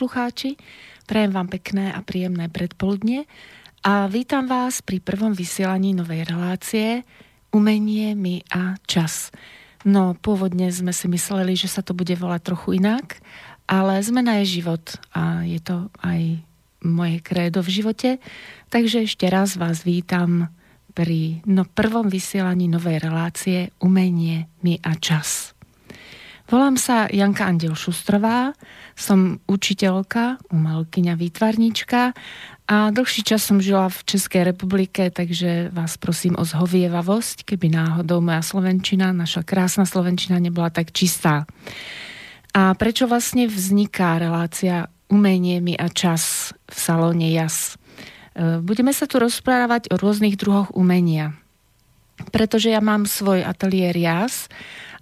Poslucháči. Prajem vám pekné a príjemné predpoludne a vítam vás pri prvom vysielaní novej relácie Umenie, my a čas. No, pôvodne sme si mysleli, že sa to bude volať trochu inak, ale zmena je život a je to aj moje krédo v živote. Takže ešte raz vás vítam pri no, prvom vysielaní novej relácie Umenie, my a čas. Volám sa Janka Andel Šustrová, som učiteľka, umelkyňa, výtvarnička a dlhší čas som žila v Českej republike, takže vás prosím o zhovievavosť, keby náhodou moja slovenčina, naša krásna slovenčina nebola tak čistá. A prečo vlastne vzniká relácia Umenie mi a čas v salóne JAS? E, budeme sa tu rozprávať o rôznych druhoch umenia. Pretože ja mám svoj ateliér JAS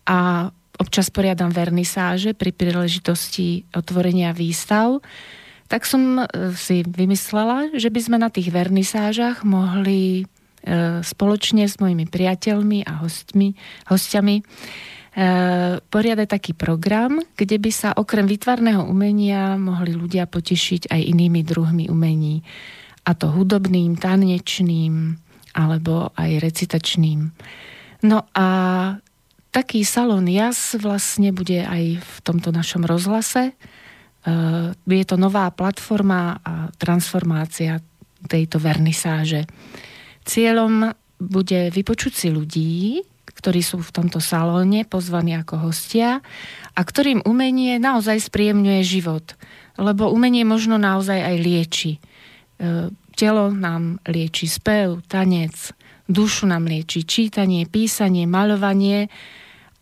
a občas poriadam vernisáže pri príležitosti otvorenia výstav, tak som e, si vymyslela, že by sme na tých vernisážach mohli e, spoločne s mojimi priateľmi a hostmi, hostiami e, poriadať taký program, kde by sa okrem výtvarného umenia mohli ľudia potešiť aj inými druhmi umení. A to hudobným, tanečným alebo aj recitačným. No a taký salón JAS vlastne bude aj v tomto našom rozhlase. E, je to nová platforma a transformácia tejto vernisáže. Cieľom bude vypočuť si ľudí, ktorí sú v tomto salóne pozvaní ako hostia a ktorým umenie naozaj spríjemňuje život. Lebo umenie možno naozaj aj lieči. E, telo nám lieči spev, tanec, dušu nám lieči čítanie, písanie, maľovanie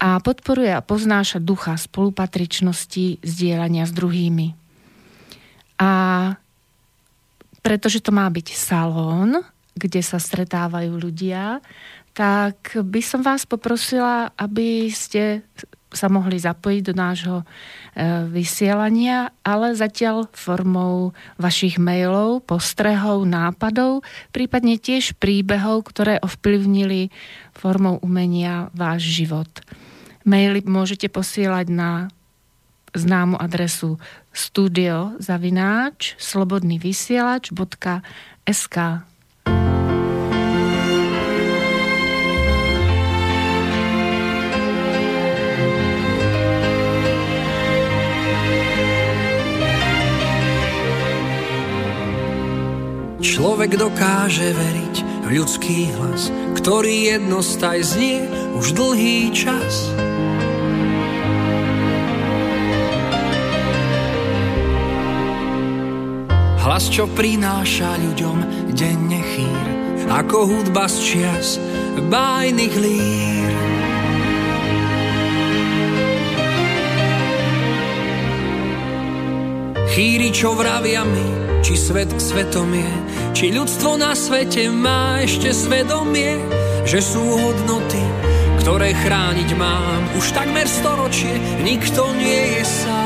a podporuje a poznáša ducha spolupatričnosti zdieľania s druhými. A pretože to má byť salón, kde sa stretávajú ľudia, tak by som vás poprosila, aby ste sa mohli zapojiť do nášho e, vysielania, ale zatiaľ formou vašich mailov, postrehov, nápadov, prípadne tiež príbehov, ktoré ovplyvnili formou umenia váš život. Maily môžete posielať na známu adresu studiozavináč slobodnyvysielač.sk Človek dokáže veriť v ľudský hlas, ktorý jednostaj znie už dlhý čas. Hlas, čo prináša ľuďom denne chýr, ako hudba z čias bájnych lír. Chýri, čo vravia mi, či svet svetom je, či ľudstvo na svete má ešte svedomie, že sú hodnoty, ktoré chrániť mám. Už takmer storočie nikto nie je sám.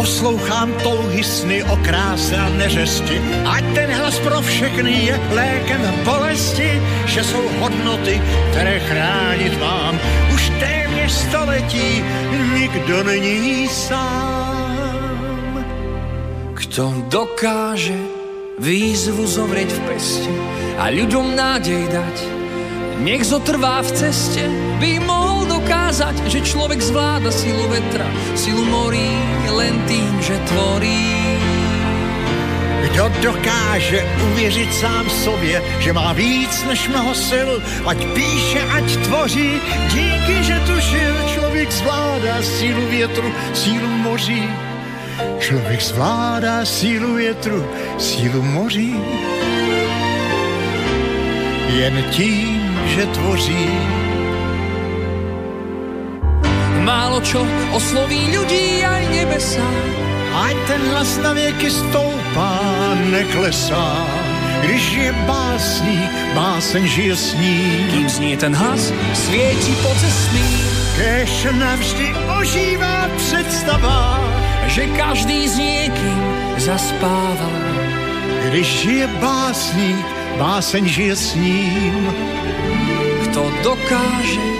Poslouchám touhy sny o kráse a neřesti, ať ten hlas pro všechny je lékem bolesti, že jsou hodnoty, které chránit mám. Už téměř století nikdo není sám. Kto dokáže výzvu zovrieť v peste a ľuďom nádej dať, nech zotrvá v ceste, by mohol dokázať, že človek zvláda silu vetra, silu morí len tým, že tvorí. Kdo dokáže uvěřit sám sobě, že má víc než mnoho sil, ať píše, ať tvoří, díky, že tušil, člověk zvládá sílu větru, sílu moří. Člověk zvládá sílu větru, sílu moří, jen tím, že tvoří. Málo čo osloví ľudí aj nebesa. Ať ten hlas na věky stoupá, neklesá. Když je básník, báseň žije s ním. Kým znie ten hlas, svieti po cestný. Kež navždy ožívá představa, že každý s niekým zaspáva. Když žije básník, báseň žije s ním. Kto dokáže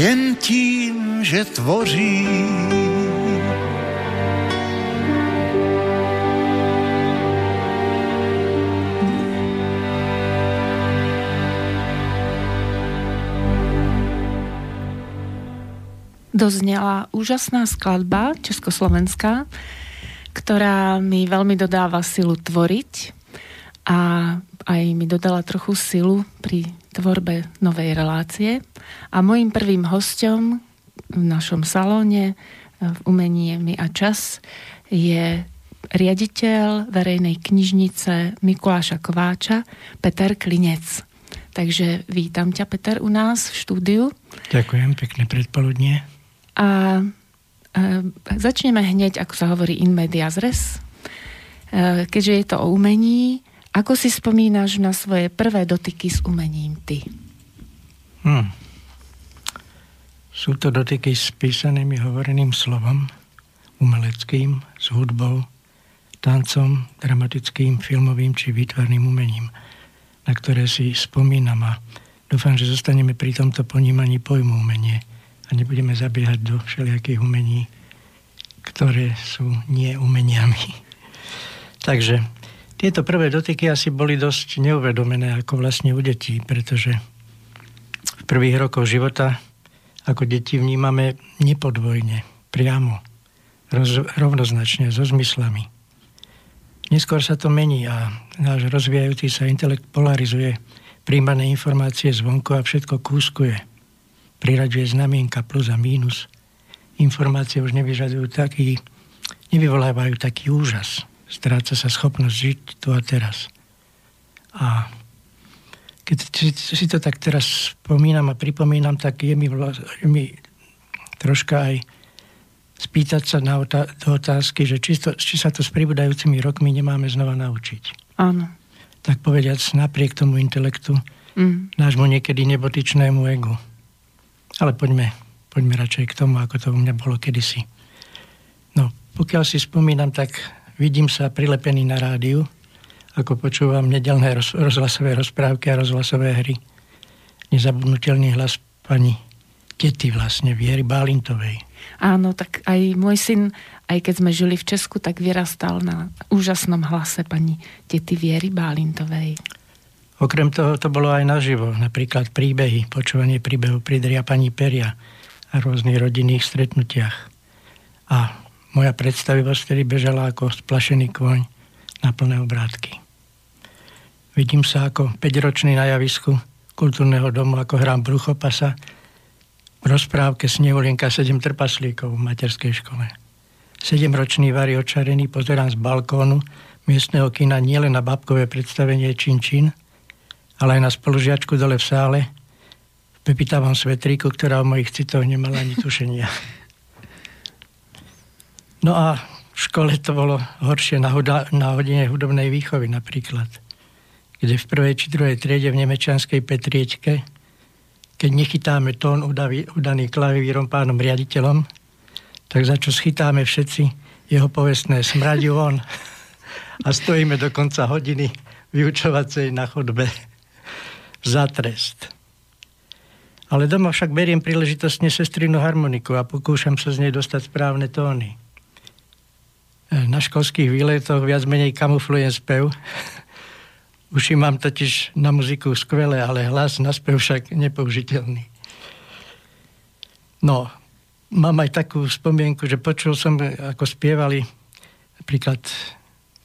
Jen tím, že tvoří. doznela úžasná skladba československá, ktorá mi veľmi dodáva silu tvoriť a aj mi dodala trochu silu pri tvorbe novej relácie. A môjim prvým hostom v našom salóne v umení mi a čas je riaditeľ verejnej knižnice Mikuláša Kováča Peter Klinec. Takže vítam ťa, Peter, u nás v štúdiu. Ďakujem, pekné predpoludnie. A začneme hneď, ako sa hovorí in medias res. Keďže je to o umení, ako si spomínaš na svoje prvé dotyky s umením ty? Hmm. Sú to dotyky s písaným i hovoreným slovom, umeleckým, s hudbou, tancom, dramatickým, filmovým či výtvarným umením, na ktoré si spomínam a dúfam, že zostaneme pri tomto ponímaní pojmu umenie – a nebudeme zabiehať do všelijakých umení, ktoré sú nie umeniami. Takže tieto prvé dotyky asi boli dosť neuvedomené ako vlastne u detí, pretože v prvých rokoch života ako deti vnímame nepodvojne, priamo, roz, rovnoznačne, so zmyslami. Neskôr sa to mení a náš rozvíjajúci sa intelekt polarizuje príjmané informácie zvonku a všetko kúskuje – priraďuje znamienka plus a mínus. Informácie už nevyžadujú taký, nevyvolávajú taký úžas. Stráca sa schopnosť žiť tu a teraz. A keď si to tak teraz spomínam a pripomínam, tak je mi, vla, je mi troška aj spýtať sa na otá- do otázky, že či, to, či sa to s pribúdajúcimi rokmi nemáme znova naučiť. Áno. Tak povediac, napriek tomu intelektu, mm. nášmu niekedy nebotičnému egu. Ale poďme, poďme radšej k tomu, ako to u mňa bolo kedysi. No, pokiaľ si spomínam, tak vidím sa prilepený na rádiu, ako počúvam nedelné roz, rozhlasové rozprávky a rozhlasové hry. Nezabudnutelný hlas pani tety vlastne, Viery Bálintovej. Áno, tak aj môj syn, aj keď sme žili v Česku, tak vyrastal na úžasnom hlase pani tety Viery Bálintovej. Okrem toho to bolo aj naživo, napríklad príbehy, počúvanie príbehov pri driapaní peria a rôznych rodinných stretnutiach. A moja predstavivosť vtedy bežala ako splašený kôň na plné obrátky. Vidím sa ako 5-ročný na javisku kultúrneho domu, ako hrám bruchopasa v rozprávke Snehulienka 7 trpaslíkov v materskej škole. 7-ročný Vary očarený pozerám z balkónu miestneho kina nielen na babkové predstavenie Čin Čin, ale aj na spolužiačku dole v sále, v pepitavom svetríku, ktorá o mojich citoch nemala ani tušenia. No a v škole to bolo horšie na, huda, na hodine hudobnej výchovy napríklad, kde v prvej či druhej triede v Nemečanskej Petriečke, keď nechytáme tón udaný, udaný klavírom pánom riaditeľom, tak za čo schytáme všetci jeho povestné smradi von a stojíme do konca hodiny vyučovacej na chodbe za trest. Ale doma však beriem príležitostne sestrinu harmoniku a pokúšam sa z nej dostať správne tóny. Na školských výletoch viac menej kamuflujem spev. Uši mám totiž na muziku skvelé, ale hlas na spev však nepoužiteľný. No, mám aj takú spomienku, že počul som, ako spievali napríklad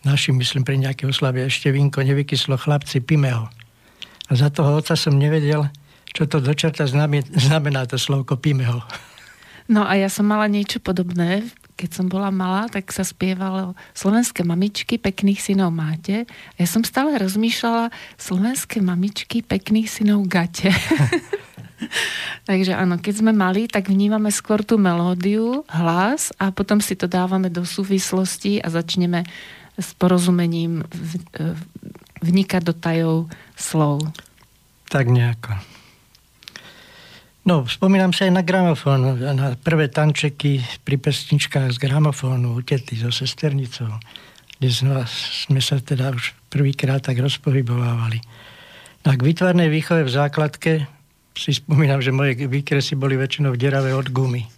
naši, myslím, pri nejaké oslavie ešte vínko nevykyslo chlapci Pimeho. A za toho oca som nevedel, čo to dočerta znamená to slovko Pimeho. No a ja som mala niečo podobné. Keď som bola malá, tak sa spievalo slovenské mamičky, pekných synov máte. Ja som stále rozmýšľala slovenské mamičky, pekných synov gate. Takže áno, keď sme mali, tak vnímame skôr tú melódiu, hlas a potom si to dávame do súvislosti a začneme s porozumením vnikať do tajov slov. Tak nejako. No, spomínam sa aj na gramofón, na prvé tančeky pri pesničkách z gramofónu, utety so sesternicou, kde sme sa teda už prvýkrát tak rozpohybovávali. No a k výchove v základke si spomínam, že moje výkresy boli väčšinou deravé od gumy.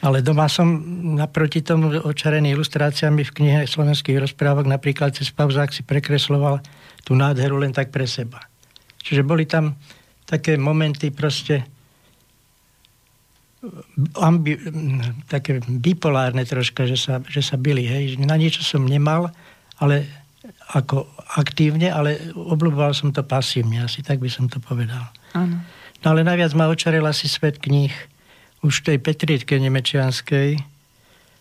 Ale doma som naproti tomu očarený ilustráciami v knihe slovenských rozprávok napríklad cez pauzák si prekresloval tú nádheru len tak pre seba. Čiže boli tam také momenty proste ambi, také bipolárne troška, že sa, že sa byli. Hej. Na niečo som nemal, ale ako aktívne, ale obľúboval som to pasívne, asi tak by som to povedal. Áno. No ale najviac ma očaril asi svet kníh. Už v tej Petrietke nemečianskej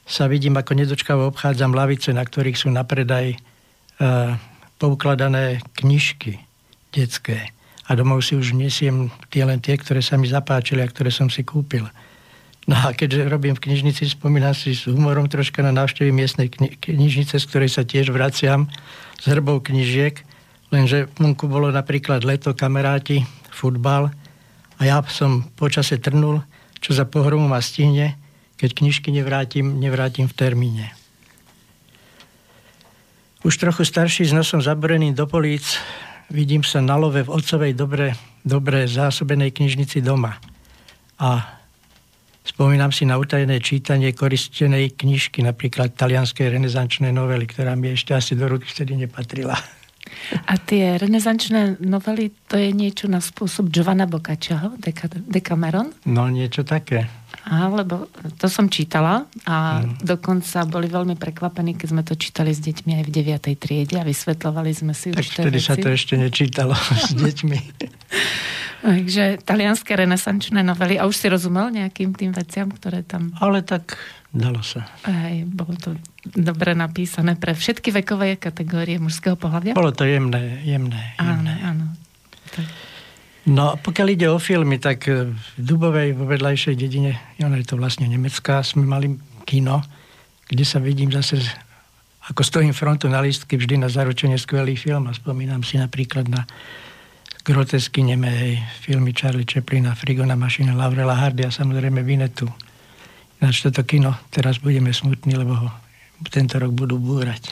sa vidím, ako nedočkavo obchádzam lavice, na ktorých sú na predaj uh, poukladané knižky detské. A domov si už nesiem tie len tie, ktoré sa mi zapáčili a ktoré som si kúpil. No a keďže robím v knižnici, spomínam si s humorom troška na návštevy miestnej kni- knižnice, z ktorej sa tiež vraciam s hrbou knižiek, lenže vonku bolo napríklad leto, kamaráti, futbal a ja som počase trnul, čo za pohromu ma stihne, keď knižky nevrátim, nevrátim v termíne. Už trochu starší s nosom zaborený do políc vidím sa na love v otcovej dobre, dobre zásobenej knižnici doma. A Spomínam si na utajené čítanie koristenej knižky, napríklad talianskej renesančnej novely, ktorá mi ešte asi do ruky vtedy nepatrila. A tie renesančné novely, to je niečo na spôsob Giovanna Boccacciaho, Decameron? No, niečo také. Á, lebo to som čítala a mm. dokonca boli veľmi prekvapení, keď sme to čítali s deťmi aj v 9. triede a vysvetľovali sme si tak už vtedy sa to ešte nečítalo s deťmi. Takže talianské renesančné novely. A už si rozumel nejakým tým veciam, ktoré tam... Ale tak dalo sa. Hej, bolo to dobre napísané pre všetky vekové kategórie mužského pohľavia? Bolo to jemné, jemné. jemné. Áno, áno. Tak. No, pokiaľ ide o filmy, tak v Dubovej, vo vedľajšej dedine, ona je to vlastne nemecká, sme mali kino, kde sa vidím zase ako stojím frontu na listky vždy na zaručenie skvelý film a spomínam si napríklad na grotesky nemé filmy Charlie Chaplina, Frigona mašina Laurela Hardy a samozrejme Vinetu. Ináč toto kino, teraz budeme smutní, lebo ho tento rok budú búrať.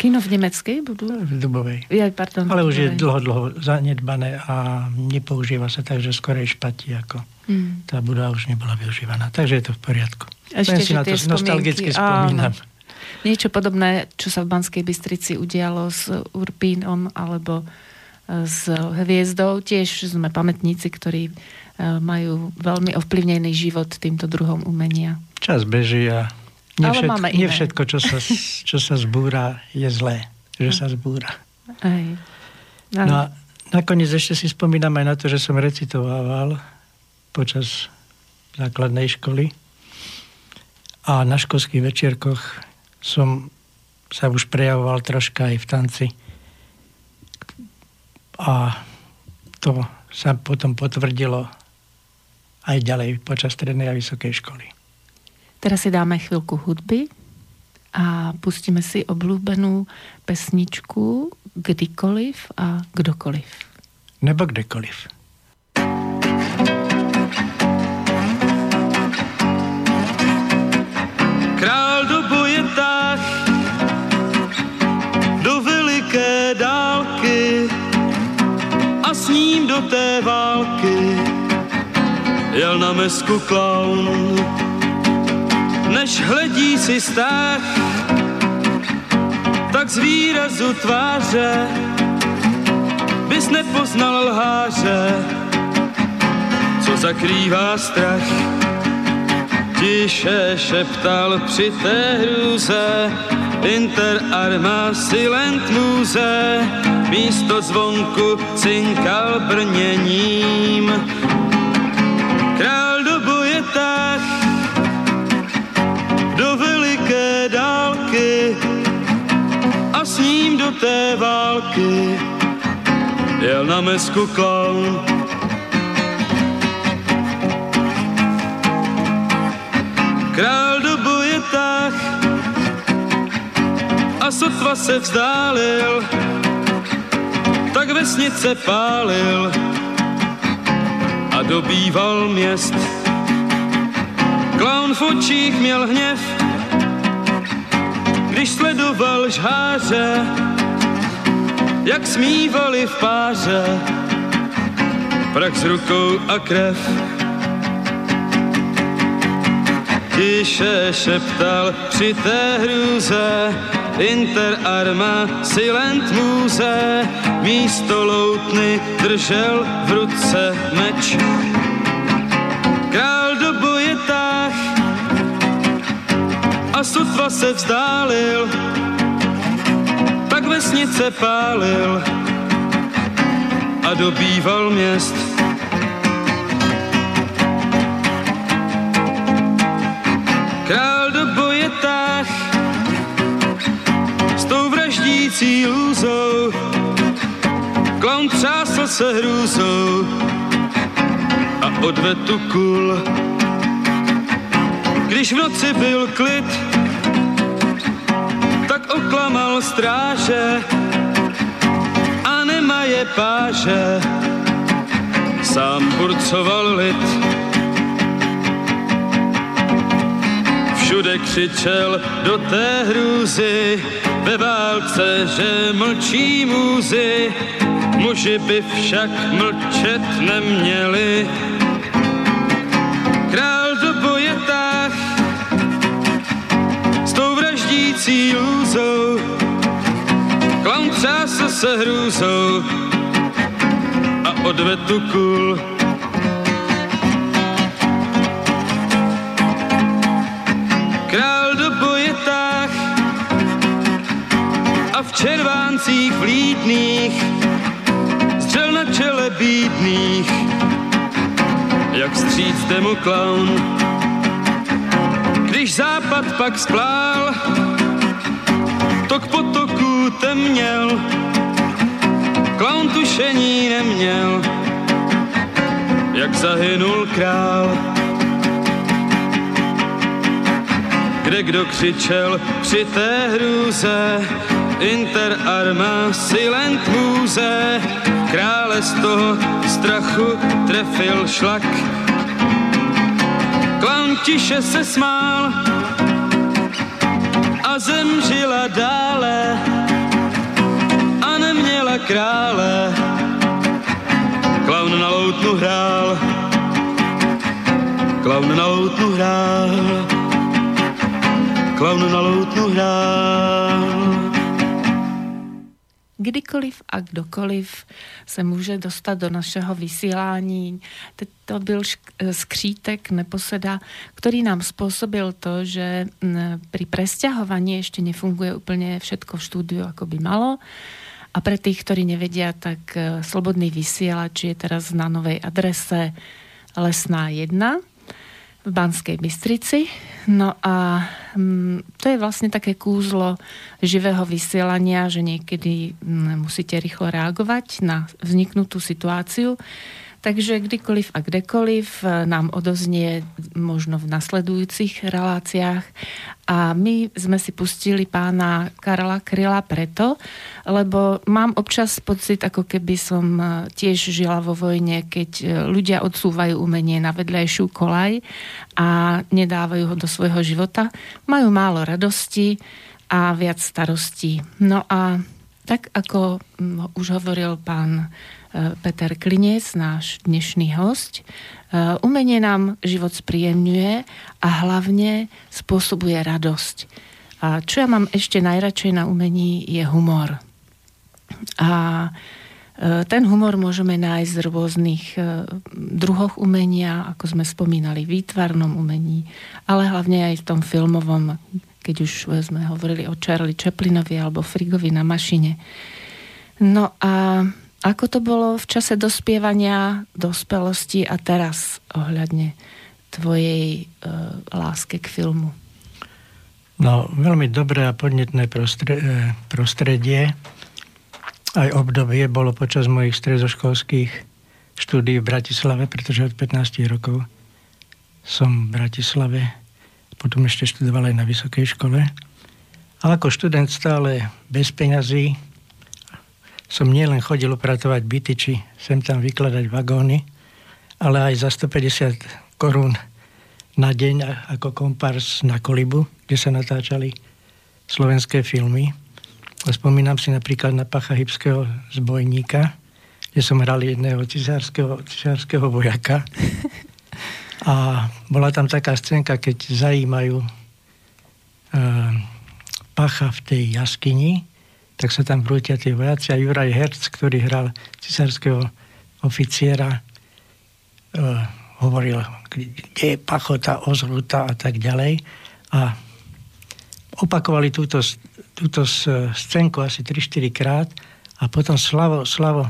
Kino v nemeckej budú? V Dubovej. Ja, pardon, Ale už je dlho, dlho zanedbané a nepoužíva sa tak, že skorej špatí, ako mm. tá budova už nebola využívaná. Takže je to v poriadku. Ešte, Len si na to nostalgicky spomínam. Áno. Niečo podobné, čo sa v Banskej Bystrici udialo s Urpínom alebo s hviezdou. Tiež sme pamätníci, ktorí e, majú veľmi ovplyvnený život týmto druhom umenia. Čas beží a nie, všetko, nie všetko, čo sa, čo sa zbúra, je zlé. Že sa zbúra. Aj. No a nakoniec ešte si spomínam aj na to, že som recitovával počas základnej školy a na školských večierkoch som sa už prejavoval troška aj v tanci. A to sa potom potvrdilo aj ďalej počas strednej a vysokej školy. Teraz si dáme chvíľku hudby a pustíme si oblúbenú pesničku Kdykoliv a kdokoliv. Nebo kdekoliv. Král do boje tak, do veliké dálky, a s ním do té války jel na mesku klaun. Než hledí si stáh, tak z výrazu tváře bys nepoznal lháře, co zakrývá strach. Tiše šeptal při té hrůze, Inter arma silent muze, místo zvonku cinkal brněním. Dálky a s ním do té války jel na mesku klaun. Král do boje tak a sotva se vzdálil, tak vesnice pálil a dobýval měst. Klaun v očích měl hněv, když sledoval žháře, jak smívali v páře, prach s rukou a krev. Tiše šeptal při té hrůze, Inter arma silent muze, místo loutny držel v ruce meč. A sotva se vzdálil, tak vesnice pálil a dobýval měst. Král do boje táh s tou vraždící lůzou, klaun třásl se hrůzou a odvedl kul. Když v noci byl klid, tak oklamal stráže a nemaje páže. Sám burcoval lid. Všude křičel do té hrůzy, ve válce, že mlčí můzy, muži by však mlčet neměli. Vraždící lůzou, klaun třásl se hrůzou a odvedl kul. Král do boje táh a v červáncích vlídných střel na čele bídných, jak stříc mu klaun. Když západ pak splál, potoku temněl, klaun tušení neměl, jak zahynul král. Kde kdo křičel při té hrůze, Inter arma silent muze, krále z toho strachu trefil šlak. Klaun tiše se smál a zemřila dále krále. Klaun na loutnu hrál, klaun na loutnu hrál, klaun na loutnu hrál. kdykoliv a kdokoliv se může dostat do našeho vysílání. Teď to byl skřítek Neposeda, který nám způsobil to, že pri presťahovaní ještě nefunguje úplně všetko v štúdiu, ako by malo. A pre tých, ktorí nevedia, tak e, Slobodný vysielač je teraz na novej adrese Lesná 1 v Banskej Bystrici. No a mm, to je vlastne také kúzlo živého vysielania, že niekedy mm, musíte rýchlo reagovať na vzniknutú situáciu. Takže kdykoliv a kdekoliv eh, nám odoznie možno v nasledujúcich reláciách. A my sme si pustili pána Karla Kryla preto, lebo mám občas pocit, ako keby som eh, tiež žila vo vojne, keď eh, ľudia odsúvajú umenie na vedľajšiu kolaj a nedávajú ho do svojho života. Majú málo radosti a viac starostí. No a tak ako už hovoril pán Peter Klinec, náš dnešný host. Umenie nám život spríjemňuje a hlavne spôsobuje radosť. A čo ja mám ešte najradšej na umení je humor. A ten humor môžeme nájsť v rôznych druhoch umenia, ako sme spomínali, výtvarnom umení, ale hlavne aj v tom filmovom, keď už sme hovorili o Charlie Chaplinovi alebo Frigovi na mašine. No a ako to bolo v čase dospievania, dospelosti a teraz ohľadne tvojej e, láske k filmu? No, veľmi dobré a podnetné prostredie aj obdobie bolo počas mojich stredoškolských štúdí v Bratislave, pretože od 15 rokov som v Bratislave, potom ešte študoval aj na vysokej škole. Ale ako študent stále bez peňazí som nielen chodil upratovať byty, či sem tam vykladať vagóny, ale aj za 150 korún na deň ako kompars na Kolibu, kde sa natáčali slovenské filmy. Spomínam si napríklad na Pacha Hybského zbojníka, kde som hral jedného cisárskeho, cisárskeho vojaka. A bola tam taká scénka, keď zajímajú e, Pacha v tej jaskyni, tak sa tam vrútia tie vojaci a Juraj Herc, ktorý hral cisárskeho oficiera, e, hovoril, kde je pachota, ozruta a tak ďalej. A opakovali túto túto scénku asi 3-4 krát a potom Slavo, Slavo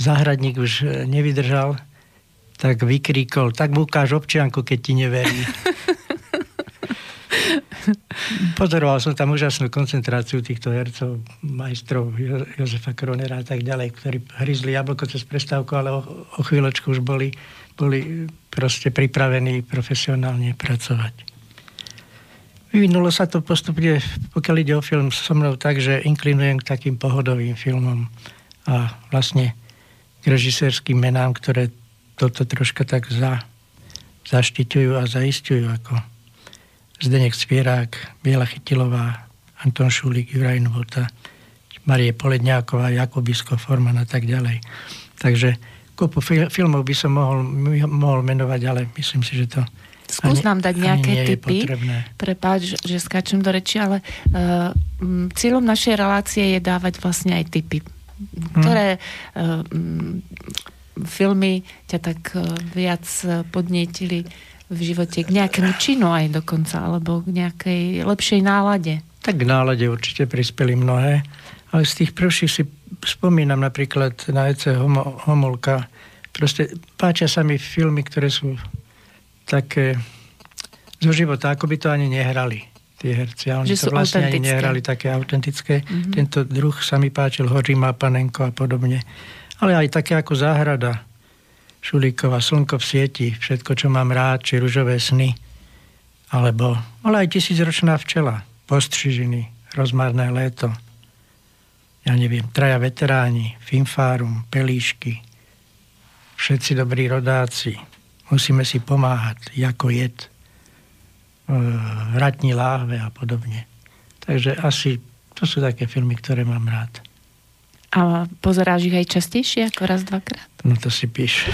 Zahradník už e, nevydržal, tak vykríkol, tak mu ukáž občianku, keď ti neverí. Pozoroval som tam úžasnú koncentráciu týchto hercov, majstrov Jozefa Kronera a tak ďalej, ktorí hryzli jablko cez prestávku, ale o, o chvíľočku už boli, boli proste pripravení profesionálne pracovať. Vyvinulo sa to postupne, pokiaľ ide o film so mnou tak, že inklinujem k takým pohodovým filmom a vlastne k režisérským menám, ktoré toto troška tak za, zaštiťujú a zaistujú, ako Zdenek Spierák, Biela Chytilová, Anton Šulík, Juraj Novota, Marie Poledňáková, Jakubisko, Forman a tak ďalej. Takže kopu filmov by som mohol, mohol menovať, ale myslím si, že to Skús nám dať nejaké typy. Prepáč, že skáčem do reči, ale uh, cieľom našej relácie je dávať vlastne aj typy, hmm. ktoré uh, filmy ťa tak uh, viac podnietili v živote k nejakému činu aj dokonca, alebo k nejakej lepšej nálade. Tak k nálade určite prispeli mnohé, ale z tých prvších si spomínam napríklad na Ece Homolka. Proste páčia sa mi filmy, ktoré sú také zo života, ako by to ani nehrali tie herci. A oni to vlastne ani nehrali také autentické. Mm-hmm. Tento druh sa mi páčil, Hořima, Panenko a podobne. Ale aj také ako Záhrada, Šulíková, Slnko v sieti, všetko, čo mám rád, či Ružové sny, alebo, ale aj Tisícročná včela, Postřižiny, Rozmarné léto, ja neviem, Traja veteráni, Finfárum, Pelíšky, všetci dobrí rodáci, musíme si pomáhať, ako jed, e, vratní láhve a podobne. Takže asi to sú také filmy, ktoré mám rád. A pozeráš ich aj častejšie ako raz, dvakrát? No to si píš.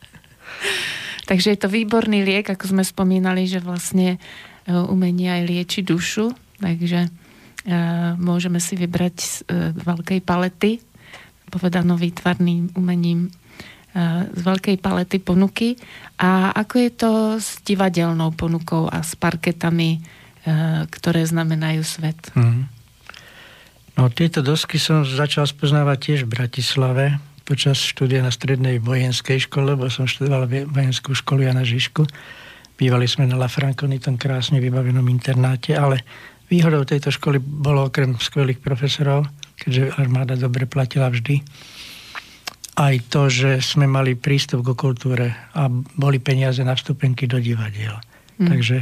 Takže je to výborný liek, ako sme spomínali, že vlastne e, umenie aj lieči dušu, takže uh, môžeme si vybrať z uh, veľkej palety, povedano výtvarným umením z veľkej palety ponuky. A ako je to s divadelnou ponukou a s parketami, ktoré znamenajú svet? Mm. No tieto dosky som začal spoznávať tiež v Bratislave počas štúdia na strednej vojenskej škole, lebo som študoval vojenskú školu Jana Žižku. Bývali sme na La Franconitom krásne vybavenom internáte, ale výhodou tejto školy bolo okrem skvelých profesorov, keďže armáda dobre platila vždy, aj to, že sme mali prístup k kultúre a boli peniaze na vstupenky do divadiel. Mm. Takže,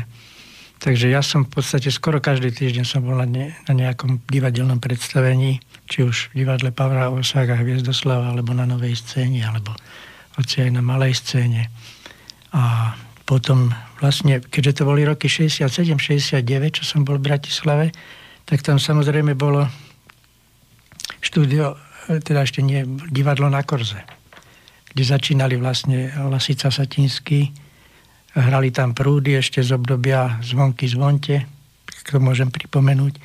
takže ja som v podstate skoro každý týždeň som bol na, ne, na nejakom divadelnom predstavení, či už v divadle Pavla Osága Hviezdoslava, alebo na novej scéne, alebo hoci aj na malej scéne. A potom vlastne, keďže to boli roky 67-69, čo som bol v Bratislave, tak tam samozrejme bolo štúdio teda ešte nie, divadlo na Korze, kde začínali vlastne Lasica Satinsky, hrali tam prúdy ešte z obdobia Zvonky zvonte, to môžem pripomenúť,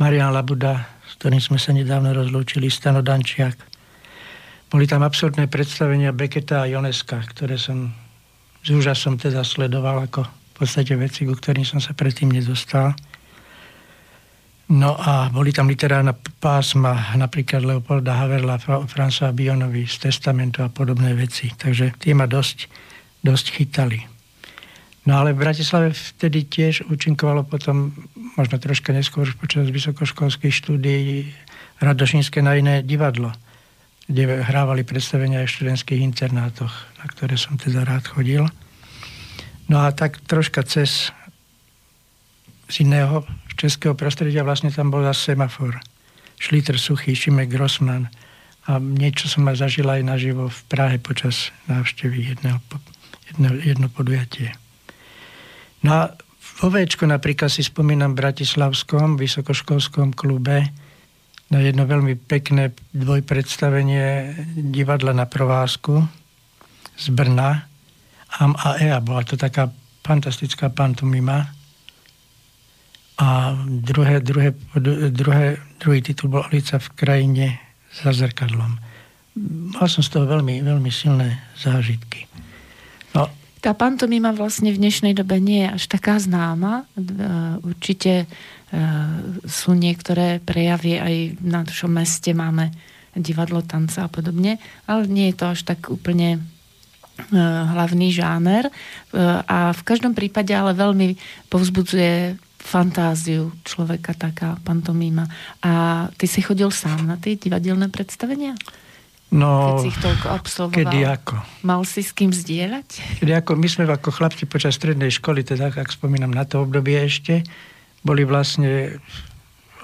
Marian Labuda, s ktorým sme sa nedávno rozlúčili, Stano Dančiak. Boli tam absurdné predstavenia Beketa a Joneska, ktoré som s úžasom teda sledoval ako v podstate veci, ku ktorým som sa predtým nedostal. No a boli tam literárna pásma, napríklad Leopolda Haverla, Franca Bionovi z Testamentu a podobné veci. Takže tie ma dosť, dosť chytali. No ale v Bratislave vtedy tiež účinkovalo potom, možno troška neskôr počas vysokoškolských štúdií, Radošinské na iné divadlo, kde hrávali predstavenia aj v študentských internátoch, na ktoré som teda rád chodil. No a tak troška cez z iného českého prostredia vlastne tam bol zase semafor. Šliter Suchý, Šimek Grossman a niečo som ma zažil aj naživo v Prahe počas návštevy jedného, jedno, jedno podujatie. No a vo Včku napríklad si spomínam v Bratislavskom vysokoškolskom klube na jedno veľmi pekné dvojpredstavenie divadla na provázku z Brna. Am a Ea. Bola to taká fantastická pantomima a druhé, druhé, druhé, druhý titul bol Alica v krajine za zrkadlom. Mal som z toho veľmi, veľmi silné zážitky. No, tá pantomima vlastne v dnešnej dobe nie je až taká známa. E, určite e, sú niektoré prejavy, aj v našom meste máme divadlo, tanca a podobne, ale nie je to až tak úplne e, hlavný žáner a v každom prípade ale veľmi povzbudzuje fantáziu človeka, taká pantomíma. A ty si chodil sám na tie divadelné predstavenia? No, keď si ich toľko absolvoval. Kedy ako? Mal si s kým zdieľať? Kedy ako, my sme ako chlapci počas strednej školy, teda ak spomínam na to obdobie ešte, boli vlastne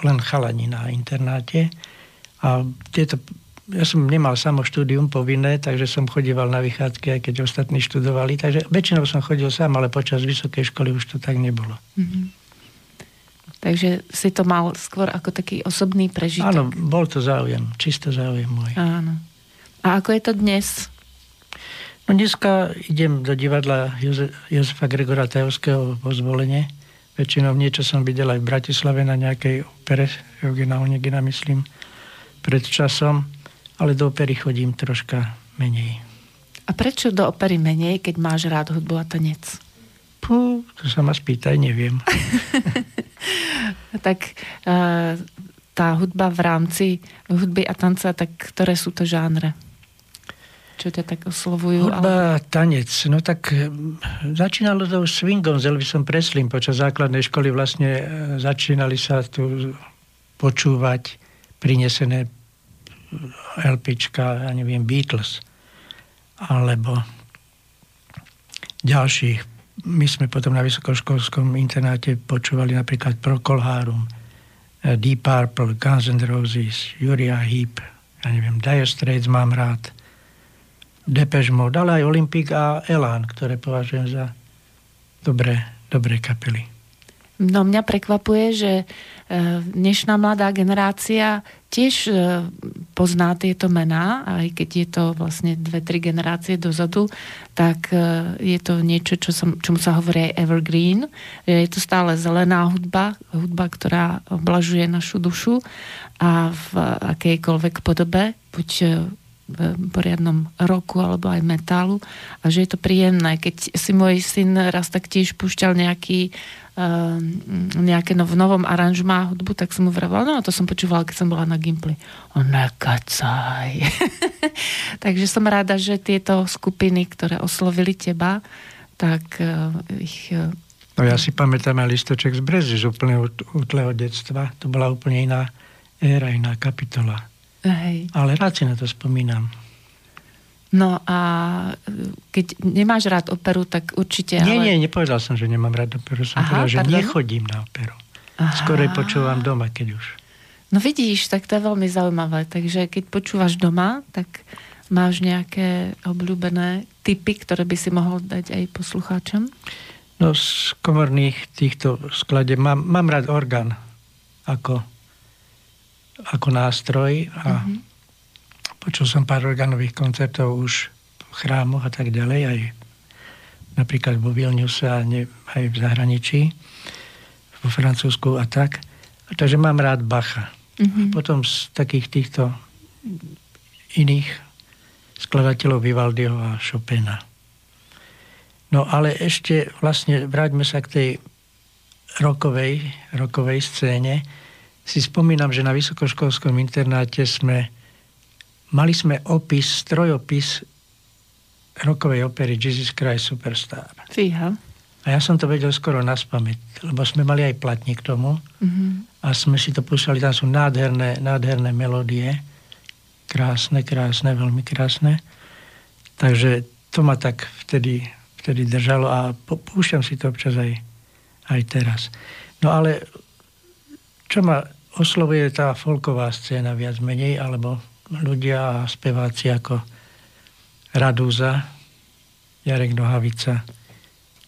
len chalani na internáte. A tieto, ja som nemal samo štúdium povinné, takže som chodíval na vychádzky, aj keď ostatní študovali. Takže väčšinou som chodil sám, ale počas vysokej školy už to tak nebolo. Mm-hmm. Takže si to mal skôr ako taký osobný prežitok. Áno, bol to záujem, čisto záujem môj. Áno. A ako je to dnes? No dneska idem do divadla Joze- Jozefa Gregora Tajovského po zvolenie. Väčšinou niečo som videl aj v Bratislave na nejakej opere, Eugena Onegina myslím, pred časom, ale do opery chodím troška menej. A prečo do opery menej, keď máš rád hudbu a tanec? Pú, to sa ma spýtaj, neviem. tak uh, tá hudba v rámci hudby a tanca, tak ktoré sú to žánre? Čo ťa tak oslovujú? Hudba, ale... tanec. No tak eh, začínalo to swingom s Elvisom Preslým. Počas základnej školy vlastne eh, začínali sa tu počúvať prinesené LPčka, ja neviem, Beatles. Alebo ďalších my sme potom na vysokoškolskom internáte počúvali napríklad Procol Harum, eh, Deep Purple, Guns N' Roses, Uriah Heep, ja neviem, Dire Straits mám rád, Depeche Mode, ale aj Olympic a Elan, ktoré považujem za dobré, dobré kapely. No mňa prekvapuje, že e, dnešná mladá generácia tiež e, pozná tieto mená, aj keď je to vlastne dve, tri generácie dozadu, tak e, je to niečo, čo som, čomu sa hovorí evergreen. Je to stále zelená hudba, hudba, ktorá oblažuje našu dušu a v akejkoľvek podobe, buď poriadnom roku alebo aj metálu a že je to príjemné. Keď si môj syn raz tak tiež púšťal nejaký Ehm, nejaké no, v novom aranžmá hudbu, tak som mu vravila, no to som počúvala, keď som bola na Gimply. On nekacaj. Takže som rada, že tieto skupiny, ktoré oslovili teba, tak uh, ich... Uh, no ja si pamätám aj listoček z Brezy z úplného útleho detstva. To bola úplne iná éra, iná kapitola. Hej. Ale rád si na to spomínam. No a keď nemáš rád operu, tak určite... Nie, ale... nie, nepovedal som, že nemám rád operu. Som Aha, povedal, že pardon? nechodím na operu. Aha. Skôr počúvam doma, keď už. No vidíš, tak to je veľmi zaujímavé. Takže keď počúvaš doma, tak máš nejaké obľúbené typy, ktoré by si mohol dať aj poslucháčom? No z komorných týchto skladeb mám, mám rád orgán ako, ako nástroj a mm-hmm počul som pár organových koncertov už v chrámoch a tak ďalej, aj napríklad vo Vilniuse a ne, aj v zahraničí, vo Francúzsku a tak. A takže mám rád Bacha. Mm-hmm. A potom z takých týchto iných skladateľov Vivaldiho a Chopina. No ale ešte vlastne vráťme sa k tej rokovej, rokovej scéne. Si spomínam, že na vysokoškolskom internáte sme mali sme opis, strojopis rokovej opery Jesus Christ Superstar. Fíha. A ja som to vedel skoro na spamäť, lebo sme mali aj platník k tomu mm-hmm. a sme si to púšťali, tam sú nádherné, nádherné melódie, krásne, krásne, veľmi krásne. Takže to ma tak vtedy, vtedy držalo a púšťam si to občas aj, aj teraz. No ale čo ma oslovuje tá folková scéna viac menej, alebo ľudia a speváci ako Radúza, Jarek Nohavica,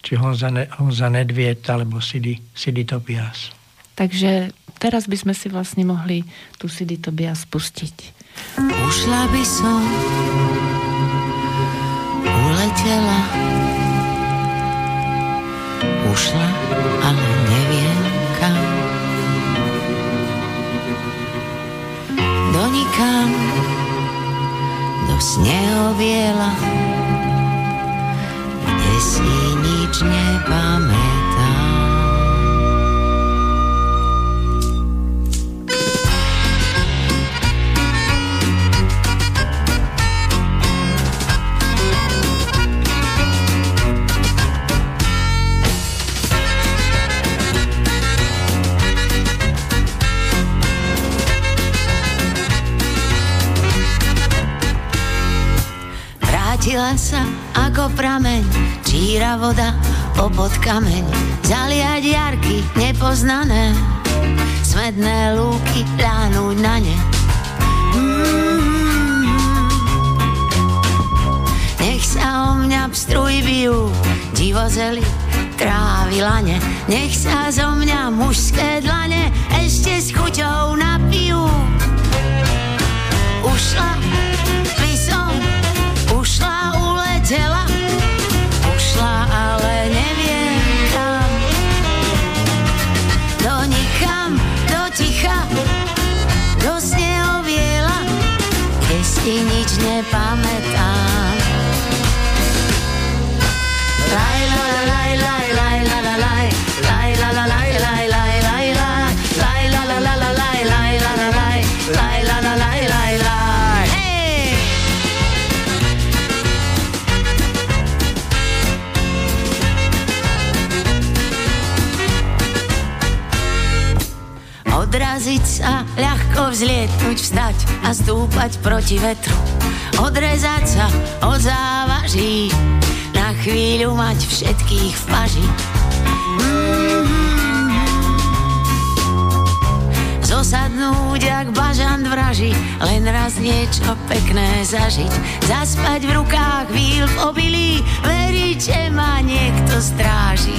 či Honza, ne, Honza Nedviet, alebo Sidy, Sidy Tobias. Takže teraz by sme si vlastne mohli tú Sidy Tobias pustiť. Ušla by som, uletela, ušla, ale neviem Do sneho biela, kde si nič nepamätám. Vrátila sa ako prameň, číra voda popod kameň, zaliať jarky nepoznané, smedné lúky ľahnúť na ne. Mm-hmm. Nech sa o mňa pstruj bijú, divozeli, trávy lane, nech sa zo mňa mužské dlane ešte s chuťou napijú. Ušla uletela, ušla, sa, ľahko vzlietnúť, vstať a stúpať proti vetru. Odrezať sa od závaží, na chvíľu mať všetkých v paži. Mm-hmm. Zosadnúť jak bažant vraží, len raz niečo pekné zažiť. Zaspať v rukách víl v obilí, veriť, že ma niekto stráži.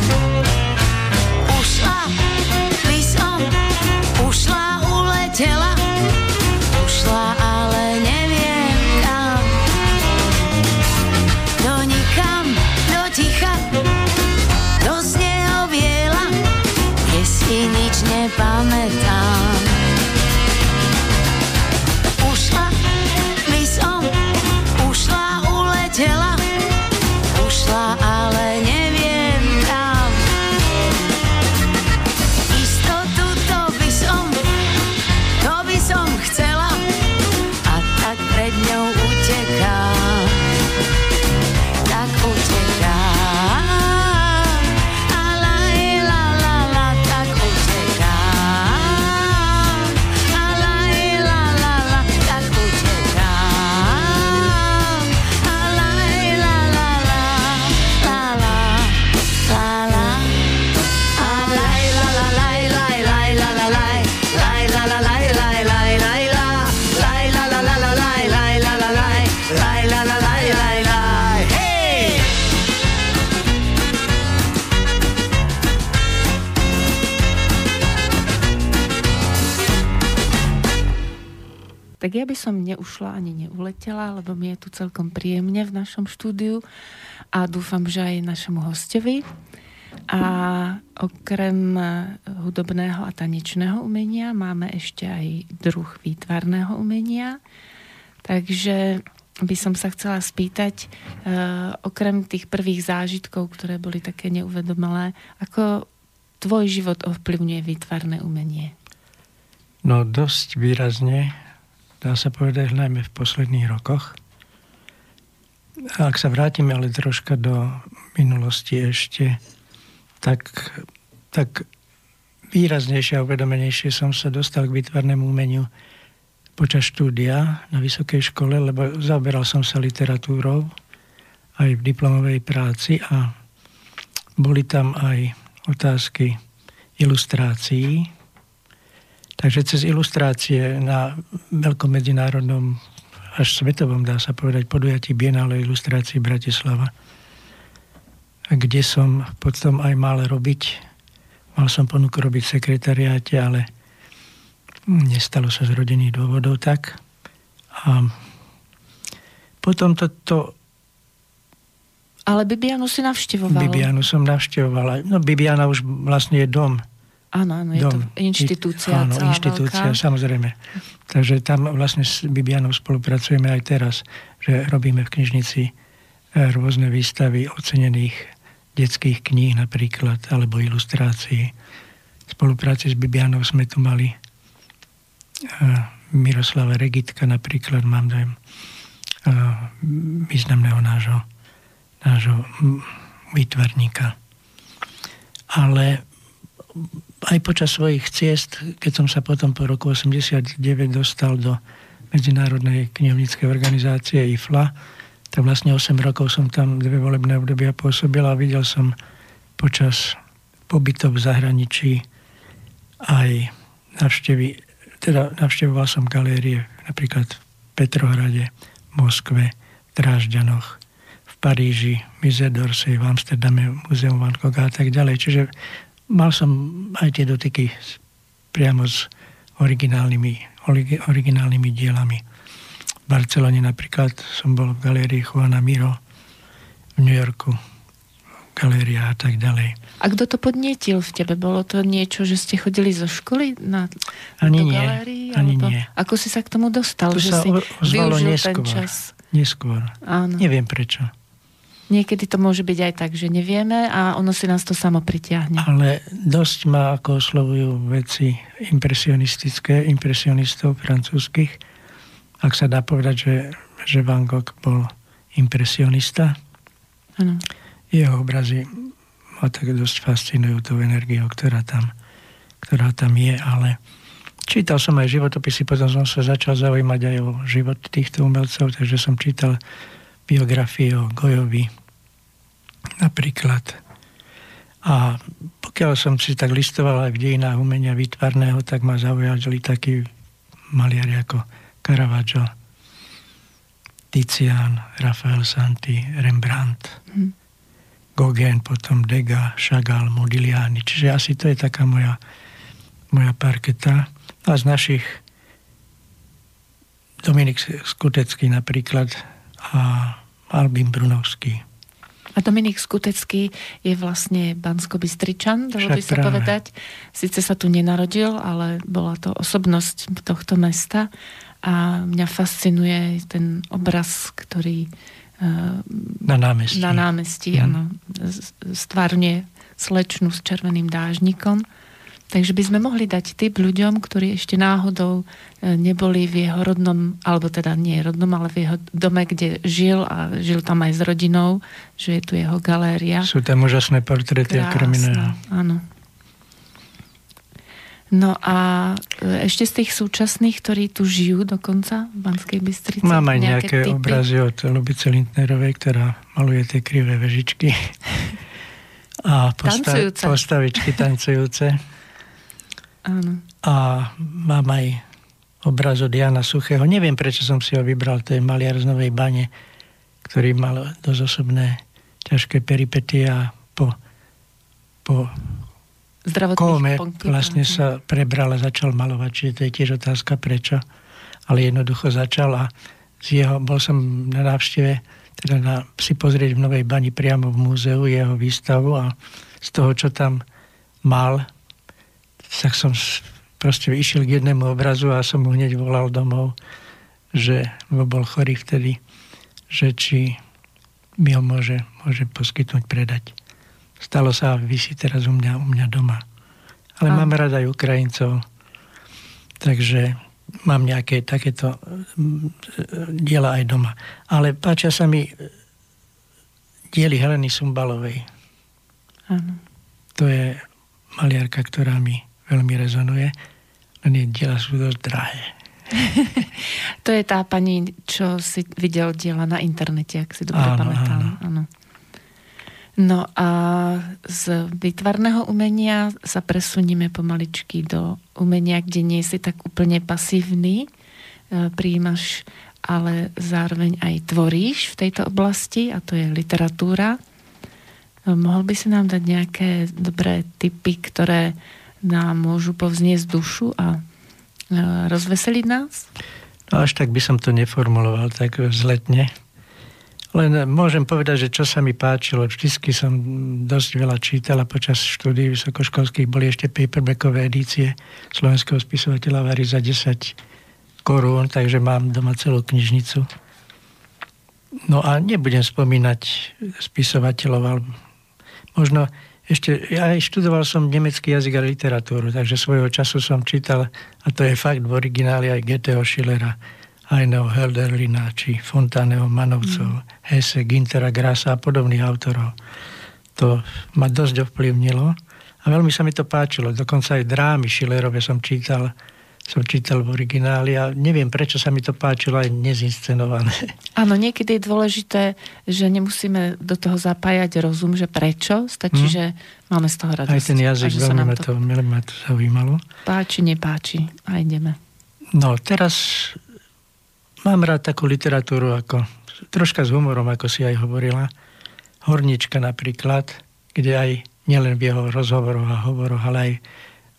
Uletela, Tak ja by som neušla ani neuletela, lebo mi je tu celkom príjemne v našom štúdiu a dúfam, že aj našemu hostovi. A okrem hudobného a tanečného umenia máme ešte aj druh výtvarného umenia. Takže by som sa chcela spýtať, uh, okrem tých prvých zážitkov, ktoré boli také neuvedomelé, ako tvoj život ovplyvňuje výtvarné umenie? No dosť výrazne, dá sa povedať najmä v posledných rokoch. Ak sa vrátime ale troška do minulosti ešte, tak, tak výraznejšie a uvedomenejšie som sa dostal k výtvarnému umeniu počas štúdia na vysokej škole, lebo zaoberal som sa literatúrou aj v diplomovej práci a boli tam aj otázky ilustrácií. Takže cez ilustrácie na veľkom medzinárodnom až svetovom, dá sa povedať, podujatí Bienále ilustrácií Bratislava, kde som potom aj mal robiť, mal som ponuku robiť v sekretariáte, ale Nestalo sa z rodinných dôvodov tak. A potom to, to ale Bibianu si navštevoval. Bibianu som navštevoval. No Bibiana už vlastne je dom. Áno, áno, je dom. to inštitúcia. Áno, inštitúcia, veľká. samozrejme. Takže tam vlastne s Bibianou spolupracujeme aj teraz, že robíme v knižnici e, rôzne výstavy ocenených detských kníh napríklad, alebo ilustrácií. V spolupráci s Bibianou sme tu mali Miroslava Regitka napríklad, mám dojem, významného nášho, nášho výtvarníka. Ale aj počas svojich ciest, keď som sa potom po roku 89 dostal do Medzinárodnej knihovníckej organizácie IFLA, tak vlastne 8 rokov som tam dve volebné obdobia pôsobil a videl som počas pobytov v zahraničí aj navštevy teda navštevoval som galérie napríklad v Petrohrade, Moskve, Drážďanoch, v Paríži, Mizedorse, v Amsterdame, Muzeum Van Gogha a tak ďalej. Čiže mal som aj tie dotyky priamo s originálnymi, originálnymi dielami. V Barcelone napríklad som bol v galérii Juana Miro, v New Yorku, galéria a tak ďalej. A kto to podnietil v tebe? Bolo to niečo, že ste chodili zo školy na ani do nie, galérii? Ani nie. Ako si sa k tomu dostal? To že sa si využil neskôr. ten čas? Neskôr. Áno. Neviem prečo. Niekedy to môže byť aj tak, že nevieme a ono si nás to samo pritiahne. Ale dosť ma ako oslovujú veci impresionistické, impresionistov francúzskych. Ak sa dá povedať, že, že Van Gogh bol impresionista. Ano. Jeho obrazy ma tak dosť fascinujú tou energiou, ktorá tam, ktorá tam je, ale čítal som aj životopisy, potom som sa začal zaujímať aj o život týchto umelcov, takže som čítal biografie o Gojovi napríklad. A pokiaľ som si tak listoval aj v dejinách umenia výtvarného, tak ma zaujali takí maliari ako Caravaggio, Tizian, Rafael Santi, Rembrandt. Hmm Gauguin, potom Degas, Chagall, Modigliani. Čiže asi to je taká moja, moja parketa. A z našich Dominik Skutecký napríklad a Albin Brunovský. A Dominik Skutecký je vlastne Bansko-Bystričan, dalo by sa práve. povedať. Sice sa tu nenarodil, ale bola to osobnosť tohto mesta a mňa fascinuje ten obraz, ktorý na námestí. Na námestí, mm. áno. Stvárne slečnu s červeným dážnikom. Takže by sme mohli dať tip ľuďom, ktorí ešte náhodou e, neboli v jeho rodnom, alebo teda nie rodnom, ale v jeho dome, kde žil a žil tam aj s rodinou, že je tu jeho galéria. Sú tam úžasné portréty a kriminého. Áno. No a e, ešte z tých súčasných, ktorí tu žijú dokonca v Banskej Bystrici? Mám aj nejaké, nejaké obrazy od Lubice Lindnerovej, ktorá maluje tie krivé vežičky. A posta- postavičky tancujúce. Áno. A mám aj obraz od Jana Suchého. Neviem, prečo som si ho vybral. To je maliar z Novej Bane, ktorý mal dosť osobné ťažké peripetie a po, po Kome vlastne sa prebral a začal malovať, čiže to je tiež otázka prečo. ale jednoducho začal a z jeho, bol som na návšteve, teda na, si pozrieť v Novej Bani priamo v múzeu jeho výstavu a z toho, čo tam mal, tak som proste išiel k jednému obrazu a som mu hneď volal domov, že bol chorý vtedy, že či mi ho môže, môže poskytnúť, predať. Stalo sa a vysí teraz u mňa, u mňa doma. Ale a. mám rada aj Ukrajincov, takže mám nejaké takéto mm, diela aj doma. Ale páčia sa mi diely Heleny Sumbalovej. Áno. To je maliarka, ktorá mi veľmi rezonuje, len jej diela sú dosť drahé. to je tá pani, čo si videl diela na internete, ak si dobre áno, pamätám. Áno. áno. No a z výtvarného umenia sa presunieme pomaličky do umenia, kde nie si tak úplne pasívny, e, príjimaš, ale zároveň aj tvoríš v tejto oblasti a to je literatúra. E, mohol by si nám dať nejaké dobré typy, ktoré nám môžu povzniesť dušu a e, rozveseliť nás? No až tak by som to neformuloval tak vzletne. Len môžem povedať, že čo sa mi páčilo, vždycky som dosť veľa čítala počas štúdií vysokoškolských, boli ešte paperbackové edície slovenského spisovateľa Vary za 10 korún, takže mám doma celú knižnicu. No a nebudem spomínať spisovateľov, ale možno ešte, ja aj študoval som nemecký jazyk a literatúru, takže svojho času som čítal, a to je fakt v origináli aj Goetheho Schillera, Heineho Helderlina, či Fontáneho Manovcov, mm. Hesse, Gintera, Grasa a podobných autorov. To ma dosť ovplyvnilo a veľmi sa mi to páčilo. Dokonca aj drámy Schillerove som čítal, som čítal v origináli a neviem, prečo sa mi to páčilo aj nezinscenované. Áno, niekedy je dôležité, že nemusíme do toho zapájať rozum, že prečo, stačí, hmm. že máme z toho radosť. Aj ten jazyk, veľmi ma to, to, ma to zaujímalo. Páči, nepáči a ideme. No, teraz Mám rád takú literatúru, ako, troška s humorom, ako si aj hovorila. Hornička napríklad, kde aj nielen v jeho rozhovoroch a hovoroch, ale aj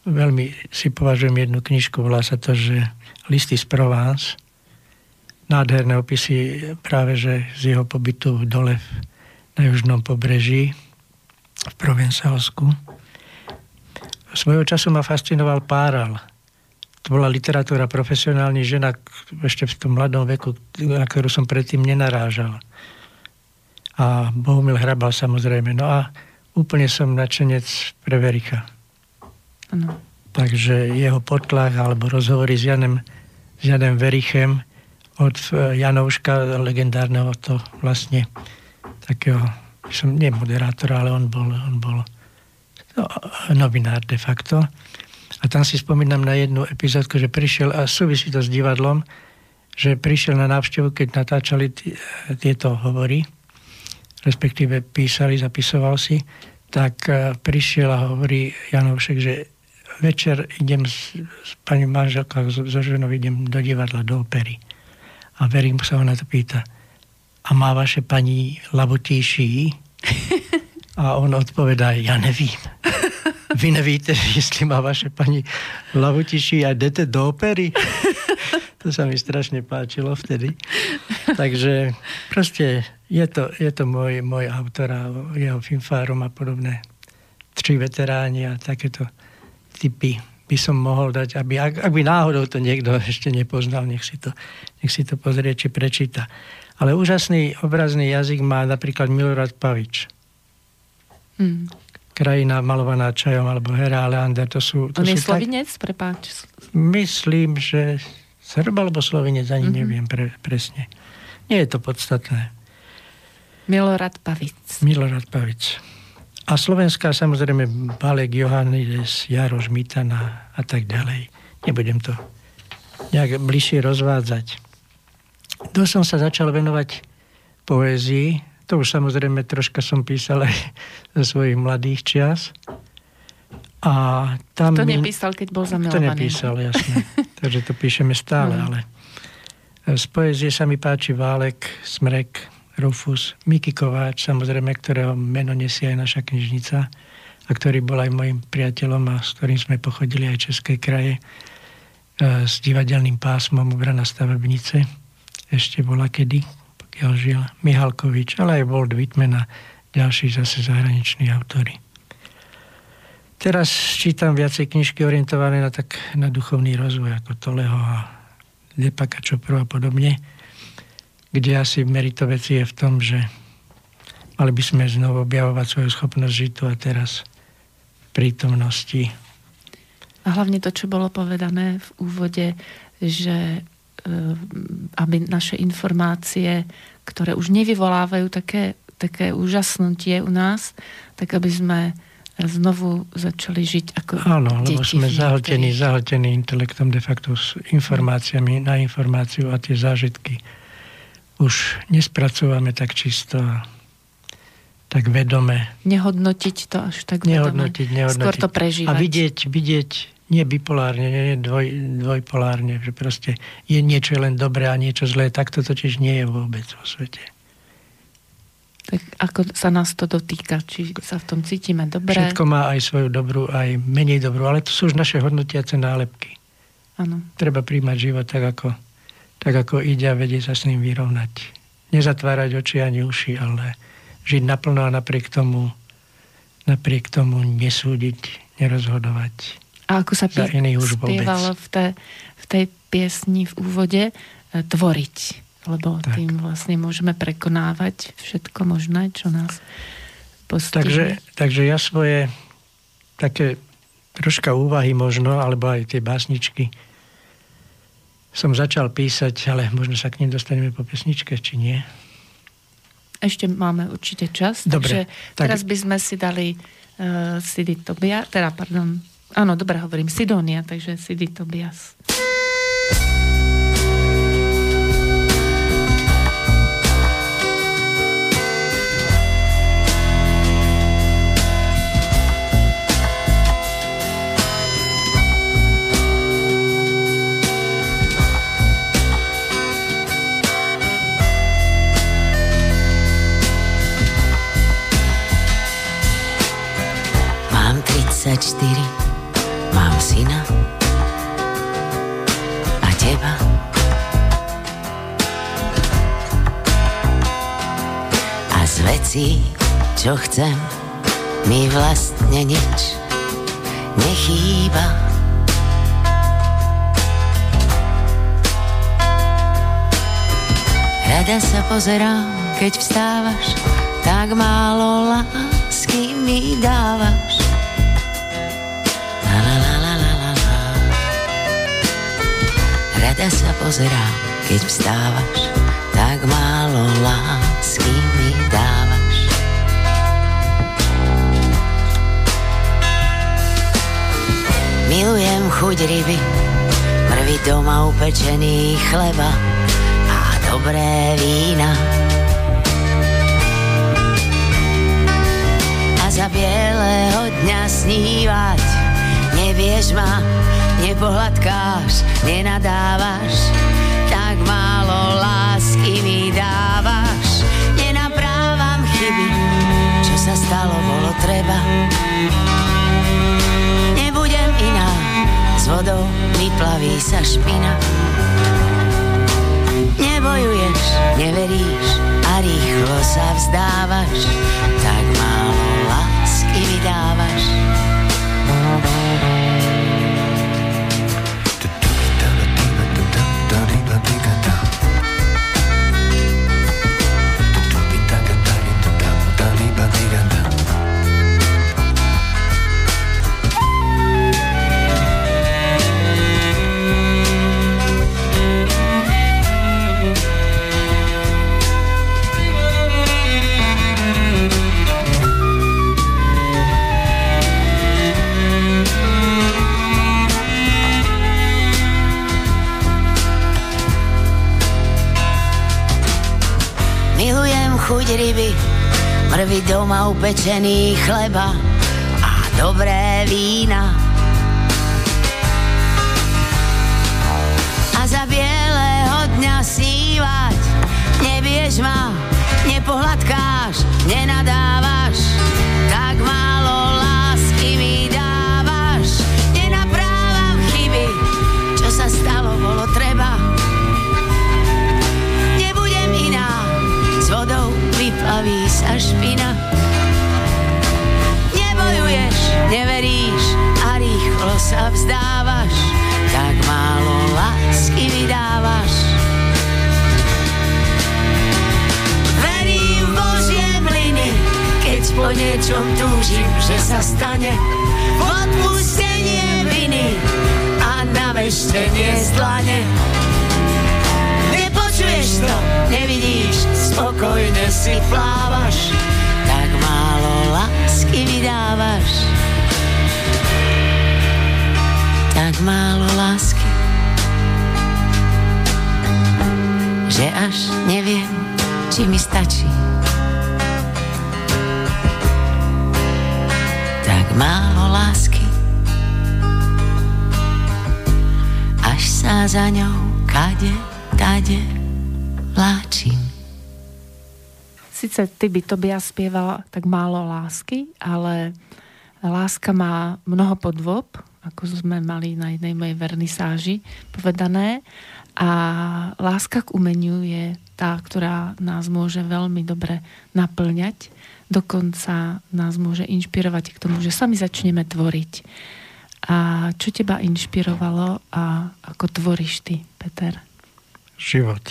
veľmi si považujem jednu knižku, volá sa to, že Listy z Provence. Nádherné opisy práve, že z jeho pobytu dole na južnom pobreží v Provencálsku. Svojho času ma fascinoval Páral, to bola literatúra profesionálny žena ešte v tom mladom veku, na ktorú som predtým nenarážal. A Bohumil Hrabal samozrejme. No a úplne som načenec pre Vericha. Ano. Takže jeho potlach alebo rozhovory s Janem, s Janem Verichem od e, Janouška, legendárneho to vlastne takého, som nie moderátora, ale on bol, on bol no, novinár de facto a tam si spomínam na jednu epizódku, že prišiel, a súvisí to s divadlom, že prišiel na návštevu, keď natáčali t- tieto hovory, respektíve písali, zapisoval si, tak e, prišiel a hovorí Janovšek, že večer idem s, s pani manželkou, so, so ženou idem do divadla, do opery. A verím sa ho na to pýta, a má vaše pani labotíší? A on odpovedá, ja nevím. Vy nevíte, jestli má vaše pani lavutiši a jdete do opery? to sa mi strašne páčilo vtedy. Takže proste je to, je to môj, môj autor a jeho filmfárom a podobné. Tři veteráni a takéto typy by som mohol dať, aby, ak, ak by náhodou to niekto ešte nepoznal, nech si to, nech si to pozrie, či prečíta. Ale úžasný obrazný jazyk má napríklad Milorad Pavič. Hmm krajina malovaná čajom alebo Hera Leander. To sú, to On sú je slovinec, tak... prepáč. Myslím, že Srb alebo slovinec, ani mm-hmm. neviem pre, presne. Nie je to podstatné. Milorad Pavic. Milorad Pavic. A Slovenská samozrejme Balek Johannides, Jaroš Mitana a tak ďalej. Nebudem to nejak bližšie rozvádzať. To som sa začal venovať poézii, to už samozrejme troška som písal aj zo svojich mladých čias. A tam to nepísal, keď bol zamilovaný. To nepísal, jasne. Takže to píšeme stále, mm. ale z poezie sa mi páči Válek, Smrek, Rufus, Miky Kováč, samozrejme, ktorého meno nesie aj naša knižnica a ktorý bol aj môjim priateľom a s ktorým sme pochodili aj České kraje. s divadelným pásmom obrana stavebnice. Ešte bola kedy, pokiaľ žil Mihalkovič, ale aj Walt Whitman a ďalší zase zahraniční autory. Teraz čítam viacej knižky orientované na, tak, na duchovný rozvoj, ako Toleho a Depaka Čopro a podobne, kde asi merito veci je v tom, že mali by sme znovu objavovať svoju schopnosť žiť tu a teraz v prítomnosti. A hlavne to, čo bolo povedané v úvode, že e, aby naše informácie, ktoré už nevyvolávajú také, také úžasnutie u nás, tak aby sme znovu začali žiť ako Áno, deti lebo sme zahltení, zahltení intelektom de facto s informáciami na informáciu a tie zážitky už nespracúvame tak čisto tak vedome. Nehodnotiť to až tak nehodnotiť, vedome. Nehodnotiť, Skôr to prežívať. A vidieť, vidieť nie bipolárne, nie dvoj, dvojpolárne, že proste je niečo len dobré a niečo zlé. Tak to totiž nie je vôbec vo svete. Tak ako sa nás to dotýka? Či sa v tom cítime dobre? Všetko má aj svoju dobrú, aj menej dobrú, ale to sú už naše hodnotiace nálepky. Áno. Treba príjmať život tak ako, tak, ako ide a vedieť sa s ním vyrovnať. Nezatvárať oči ani uši, ale žiť naplno a napriek tomu, napriek tomu nesúdiť, nerozhodovať. A ako sa pie- spievalo v, tej, v tej piesni v úvode, e, tvoriť lebo tak. tým vlastne môžeme prekonávať všetko možné, čo nás postihne. Takže, takže ja svoje také troška úvahy možno, alebo aj tie básničky som začal písať, ale možno sa k ním dostaneme po pesničke, či nie? Ešte máme určite čas, Dobre, takže tak... teraz by sme si dali uh, Sidy Tobias, teda pardon, áno, dobre hovorím, Sidonia, takže Sidy Tobias. Mám syna a teba. A z vecí, čo chcem, mi vlastne nič nechýba. Rada sa pozerám, keď vstávaš, tak málo lásky mi dávaš. Rada sa pozerám, keď vstávaš, tak málo lásky mi dávaš. Milujem chuť ryby, mrvy doma upečený chleba a dobré vína. A za bieleho dňa snívať, nevieš ma, nepohľadkáš, nenadávaš, tak málo lásky mi dávaš. Nenaprávam chyby, čo sa stalo, bolo treba. Nebudem iná, s vodou vyplaví sa špina. Nebojuješ, neveríš a rýchlo sa vzdávaš, tak málo lásky vydávaš. Prvý doma upečený chleba a dobré vína. A za bieleho dňa snívať nevieš ma, nepohľadkáš, nenadávaš, tak málo lásky mi dávaš. Nenaprávam chyby, čo sa Nebojuješ, neveríš a rýchlo sa vzdávaš, tak málo lásky vydávaš. Verím v Božie keď po niečom túžim, že sa stane odpustenie viny a naveštenie z dlane. Nepočuješ to, nevidíš, spokojne si plávaš, tak málo lásky vydávaš. Tak málo lásky, že až neviem, či mi stačí. Tak málo lásky, až sa za ňou kade, tade vláčim. Sice ty by Tobia spievala tak málo lásky, ale láska má mnoho podôb, ako sme mali na jednej mojej vernisáži povedané. A láska k umeniu je tá, ktorá nás môže veľmi dobre naplňať. Dokonca nás môže inšpirovať k tomu, že sami začneme tvoriť. A čo teba inšpirovalo a ako tvoríš ty, Peter? Život.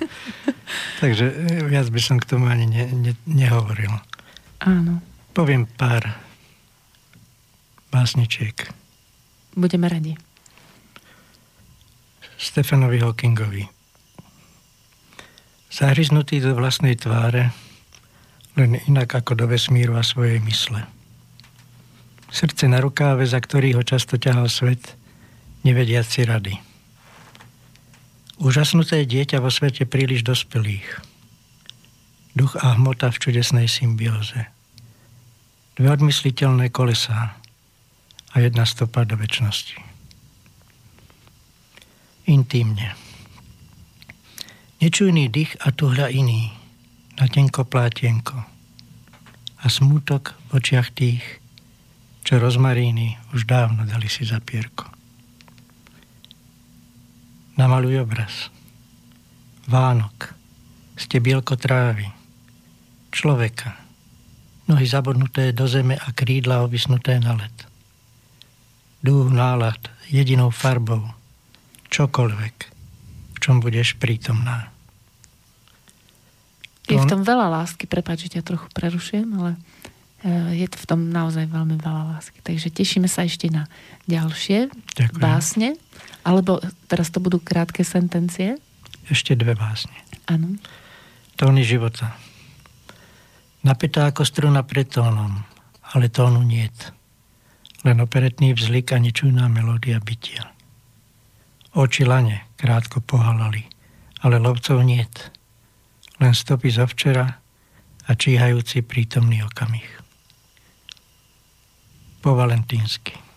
Takže e, viac by som k tomu ani ne, ne, nehovoril. Áno. Poviem pár básničiek. Budeme radi. Stefanovi Hawkingovi. Zahryznutý do vlastnej tváre, len inak ako do vesmíru a svojej mysle. Srdce na rukáve, za ktorý ho často ťahal svet, nevediac si rady. Úžasnuté dieťa vo svete príliš dospelých. Duch a hmota v čudesnej symbióze. Dve odmysliteľné kolesá a jedna stopa do väčšnosti. Intímne. Nečujný dých a tuhľa iný, na tenko plátienko. A smútok v očiach tých, čo rozmaríny už dávno dali si za pierko. Namaluj obraz. Vánok, stebielko trávy, človeka, nohy zabodnuté do zeme a krídla ovisnuté na led. Dúh nálad jedinou farbou, čokoľvek, v čom budeš prítomná. Je v tom veľa lásky, prepáč, že ťa trochu prerušujem, ale e, je v tom naozaj veľmi veľa lásky. Takže tešíme sa ešte na ďalšie Ďakujem. básne. Alebo teraz to budú krátke sentencie. Ešte dve básne. Áno. Tóny života. Napätá ako struna pred tónom, ale tónu niet. Len operetný vzlik a nečujná melódia bytia. Oči lane krátko pohalali, ale lovcov niet. Len stopy zo včera a číhajúci prítomný okamih. Po valentínsky.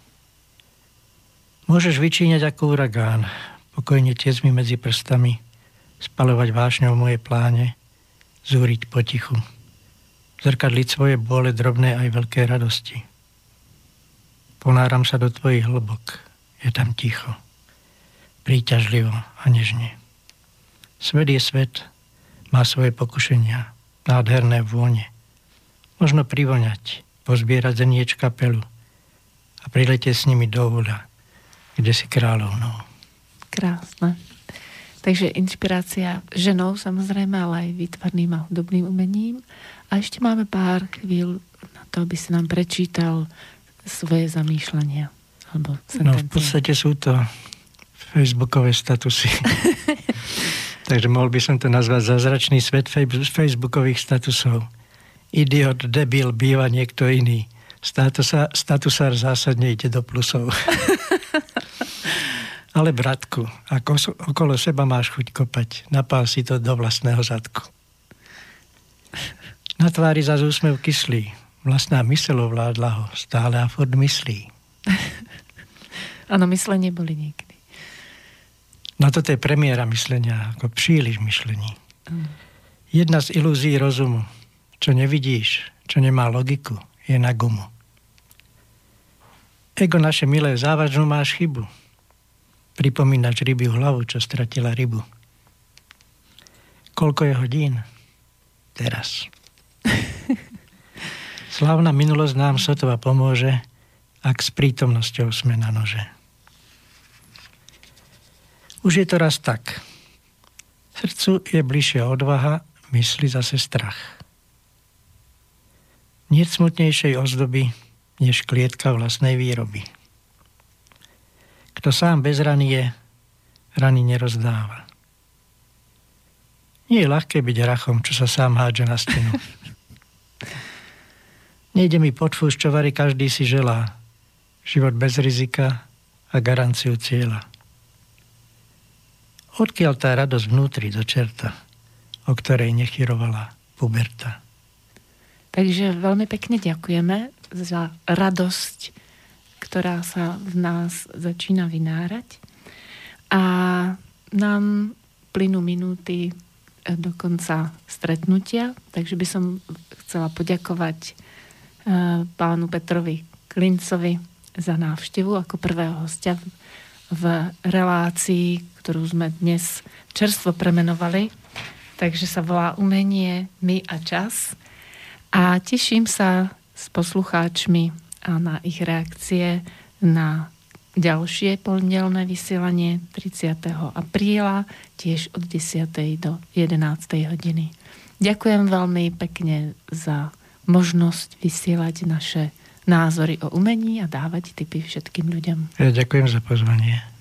Môžeš vyčíňať ako uragán, pokojne tiec mi medzi prstami, spalovať vášňou moje pláne, zúriť potichu, zrkadliť svoje bole drobné aj veľké radosti. Ponáram sa do tvojich hlbok, je tam ticho, príťažlivo a nežne. Svet je svet, má svoje pokušenia, nádherné vône. Možno privoňať, pozbierať zrniečka pelu a priletieť s nimi do hula, kde si kráľovnou. Krásne. Takže inšpirácia ženou samozrejme, ale aj výtvarným a hudobným umením. A ešte máme pár chvíľ na to, aby si nám prečítal svoje zamýšľania. Alebo No v podstate sú to facebookové statusy. Takže mohol by som to nazvať zázračný svet facebookových statusov. Idiot, debil, býva niekto iný. Statusa, statusár zásadne ide do plusov. Ale bratku, ako okolo seba máš chuť kopať, napál si to do vlastného zadku. Na tvári za úsmev kyslý, vlastná mysel ovládla ho, stále a furt myslí. Áno, mysle neboli niekedy. No toto je premiéra myslenia, ako príliš myšlení. Jedna z ilúzií rozumu, čo nevidíš, čo nemá logiku, je na gumu. Ego naše milé, závažnú máš chybu. Pripomínaš rybiu hlavu, čo stratila rybu. Koľko je hodín? Teraz. Slávna minulosť nám sotva pomôže, ak s prítomnosťou sme na nože. Už je to raz tak. Srdcu je bližšia odvaha, mysli zase strach. Nie smutnejšej ozdoby, než klietka vlastnej výroby. Kto sám bez rany je, rany nerozdáva. Nie je ľahké byť rachom, čo sa sám hádže na stenu. Nejde mi pod fúš, čo varí každý si želá. Život bez rizika a garanciu cieľa. Odkiaľ tá radosť vnútri do čerta, o ktorej nechyrovala puberta. Takže veľmi pekne ďakujeme za radosť, ktorá sa v nás začína vynárať. A nám plynú minúty do konca stretnutia, takže by som chcela poďakovať e, pánu Petrovi Klincovi za návštevu ako prvého hostia v relácii, ktorú sme dnes čerstvo premenovali. Takže sa volá Umenie, my a čas. A teším sa s poslucháčmi a na ich reakcie na ďalšie pondelné vysielanie 30. apríla, tiež od 10. do 11. hodiny. Ďakujem veľmi pekne za možnosť vysielať naše názory o umení a dávať tipy všetkým ľuďom. Ja ďakujem za pozvanie.